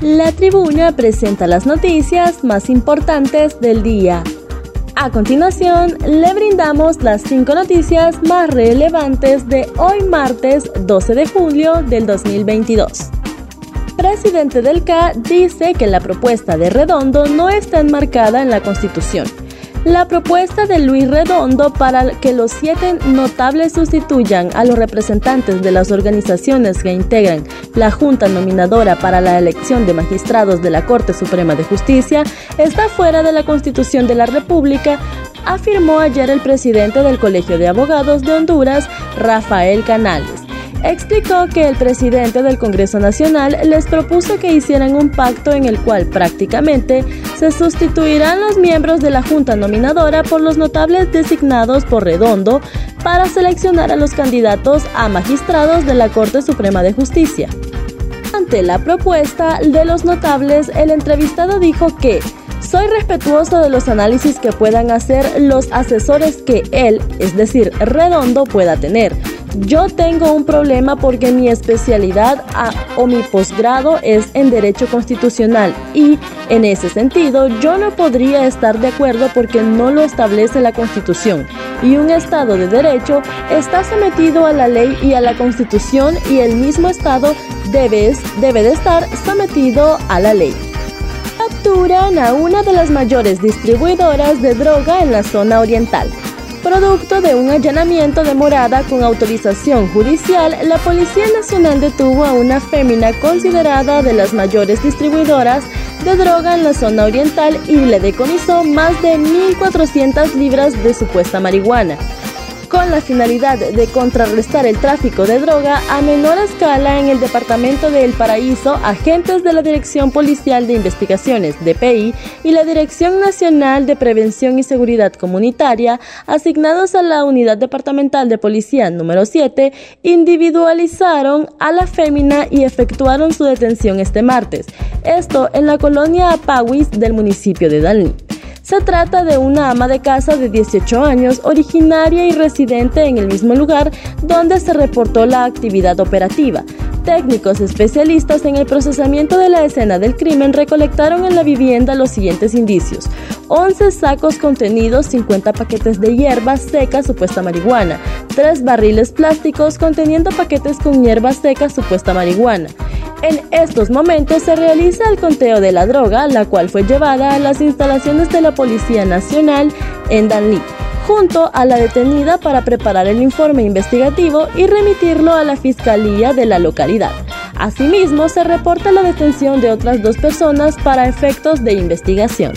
La tribuna presenta las noticias más importantes del día. A continuación, le brindamos las cinco noticias más relevantes de hoy martes 12 de julio del 2022. Presidente del CA dice que la propuesta de Redondo no está enmarcada en la Constitución la propuesta de Luis Redondo para que los siete notables sustituyan a los representantes de las organizaciones que integran la Junta Nominadora para la elección de magistrados de la Corte Suprema de Justicia está fuera de la Constitución de la República, afirmó ayer el presidente del Colegio de Abogados de Honduras, Rafael Canales explicó que el presidente del Congreso Nacional les propuso que hicieran un pacto en el cual prácticamente se sustituirán los miembros de la Junta Nominadora por los notables designados por Redondo para seleccionar a los candidatos a magistrados de la Corte Suprema de Justicia. Ante la propuesta de los notables, el entrevistado dijo que soy respetuoso de los análisis que puedan hacer los asesores que él, es decir, Redondo, pueda tener yo tengo un problema porque mi especialidad o mi posgrado es en Derecho Constitucional y en ese sentido yo no podría estar de acuerdo porque no lo establece la Constitución y un Estado de Derecho está sometido a la ley y a la Constitución y el mismo Estado debe, debe de estar sometido a la ley capturan a una de las mayores distribuidoras de droga en la zona oriental. Producto de un allanamiento de morada con autorización judicial, la Policía Nacional detuvo a una fémina considerada de las mayores distribuidoras de droga en la zona oriental y le decomisó más de 1.400 libras de supuesta marihuana con la finalidad de contrarrestar el tráfico de droga a menor escala en el departamento de El Paraíso, agentes de la Dirección Policial de Investigaciones, DPI, y la Dirección Nacional de Prevención y Seguridad Comunitaria, asignados a la Unidad Departamental de Policía número 7, individualizaron a la fémina y efectuaron su detención este martes. Esto en la colonia Apahuis del municipio de Dalní. Se trata de una ama de casa de 18 años, originaria y residente en el mismo lugar donde se reportó la actividad operativa. Técnicos especialistas en el procesamiento de la escena del crimen recolectaron en la vivienda los siguientes indicios. 11 sacos contenidos 50 paquetes de hierba seca supuesta marihuana, 3 barriles plásticos conteniendo paquetes con hierba seca supuesta marihuana, en estos momentos se realiza el conteo de la droga, la cual fue llevada a las instalaciones de la Policía Nacional en Danlí, junto a la detenida para preparar el informe investigativo y remitirlo a la Fiscalía de la localidad. Asimismo, se reporta la detención de otras dos personas para efectos de investigación.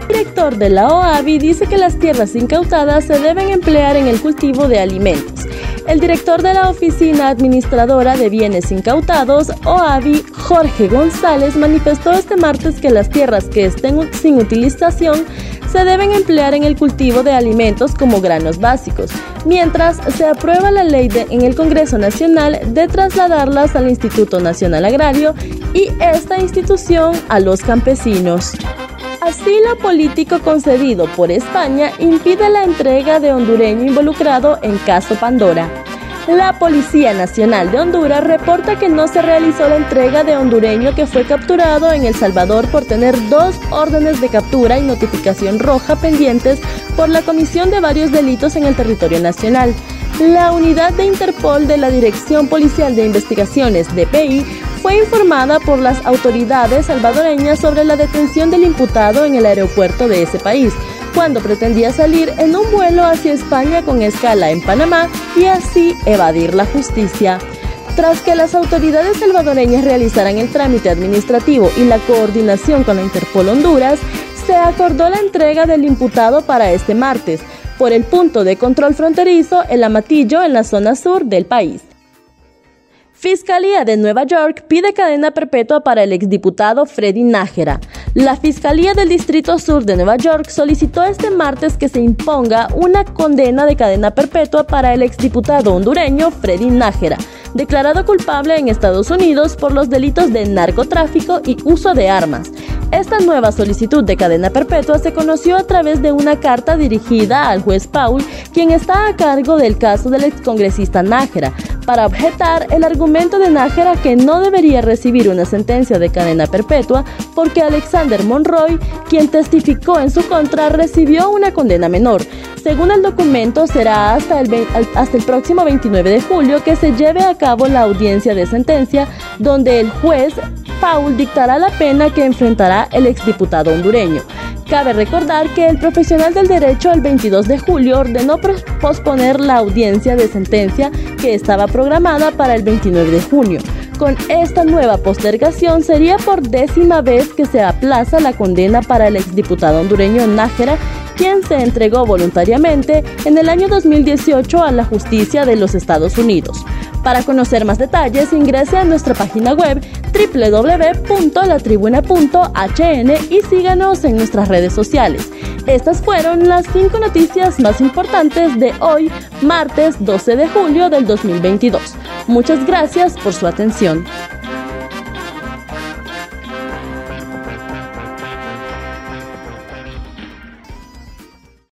El director de la OAVI dice que las tierras incautadas se deben emplear en el cultivo de alimentos el director de la Oficina Administradora de Bienes Incautados, OAVI, Jorge González, manifestó este martes que las tierras que estén sin utilización se deben emplear en el cultivo de alimentos como granos básicos, mientras se aprueba la ley en el Congreso Nacional de trasladarlas al Instituto Nacional Agrario y esta institución a los campesinos. Asilo político concedido por España impide la entrega de hondureño involucrado en caso Pandora. La Policía Nacional de Honduras reporta que no se realizó la entrega de hondureño que fue capturado en El Salvador por tener dos órdenes de captura y notificación roja pendientes por la comisión de varios delitos en el territorio nacional. La unidad de Interpol de la Dirección Policial de Investigaciones, DPI, fue informada por las autoridades salvadoreñas sobre la detención del imputado en el aeropuerto de ese país, cuando pretendía salir en un vuelo hacia España con escala en Panamá y así evadir la justicia. Tras que las autoridades salvadoreñas realizaran el trámite administrativo y la coordinación con la Interpol Honduras, se acordó la entrega del imputado para este martes por el punto de control fronterizo El Amatillo en la zona sur del país. Fiscalía de Nueva York pide cadena perpetua para el exdiputado Freddy Nájera. La Fiscalía del Distrito Sur de Nueva York solicitó este martes que se imponga una condena de cadena perpetua para el exdiputado hondureño Freddy Nájera, declarado culpable en Estados Unidos por los delitos de narcotráfico y uso de armas. Esta nueva solicitud de cadena perpetua se conoció a través de una carta dirigida al juez Paul, quien está a cargo del caso del excongresista Nájera, para objetar el argumento de Nájera que no debería recibir una sentencia de cadena perpetua porque Alexander Monroy, quien testificó en su contra, recibió una condena menor. Según el documento, será hasta el, hasta el próximo 29 de julio que se lleve a cabo la audiencia de sentencia, donde el juez Paul dictará la pena que enfrentará el exdiputado hondureño. Cabe recordar que el profesional del derecho el 22 de julio ordenó posponer la audiencia de sentencia que estaba programada para el 29 de junio. Con esta nueva postergación sería por décima vez que se aplaza la condena para el exdiputado hondureño Nájera, quien se entregó voluntariamente en el año 2018 a la justicia de los Estados Unidos. Para conocer más detalles, ingrese a nuestra página web www.latribuna.hn y síganos en nuestras redes sociales. Estas fueron las cinco noticias más importantes de hoy, martes 12 de julio del 2022. Muchas gracias por su atención.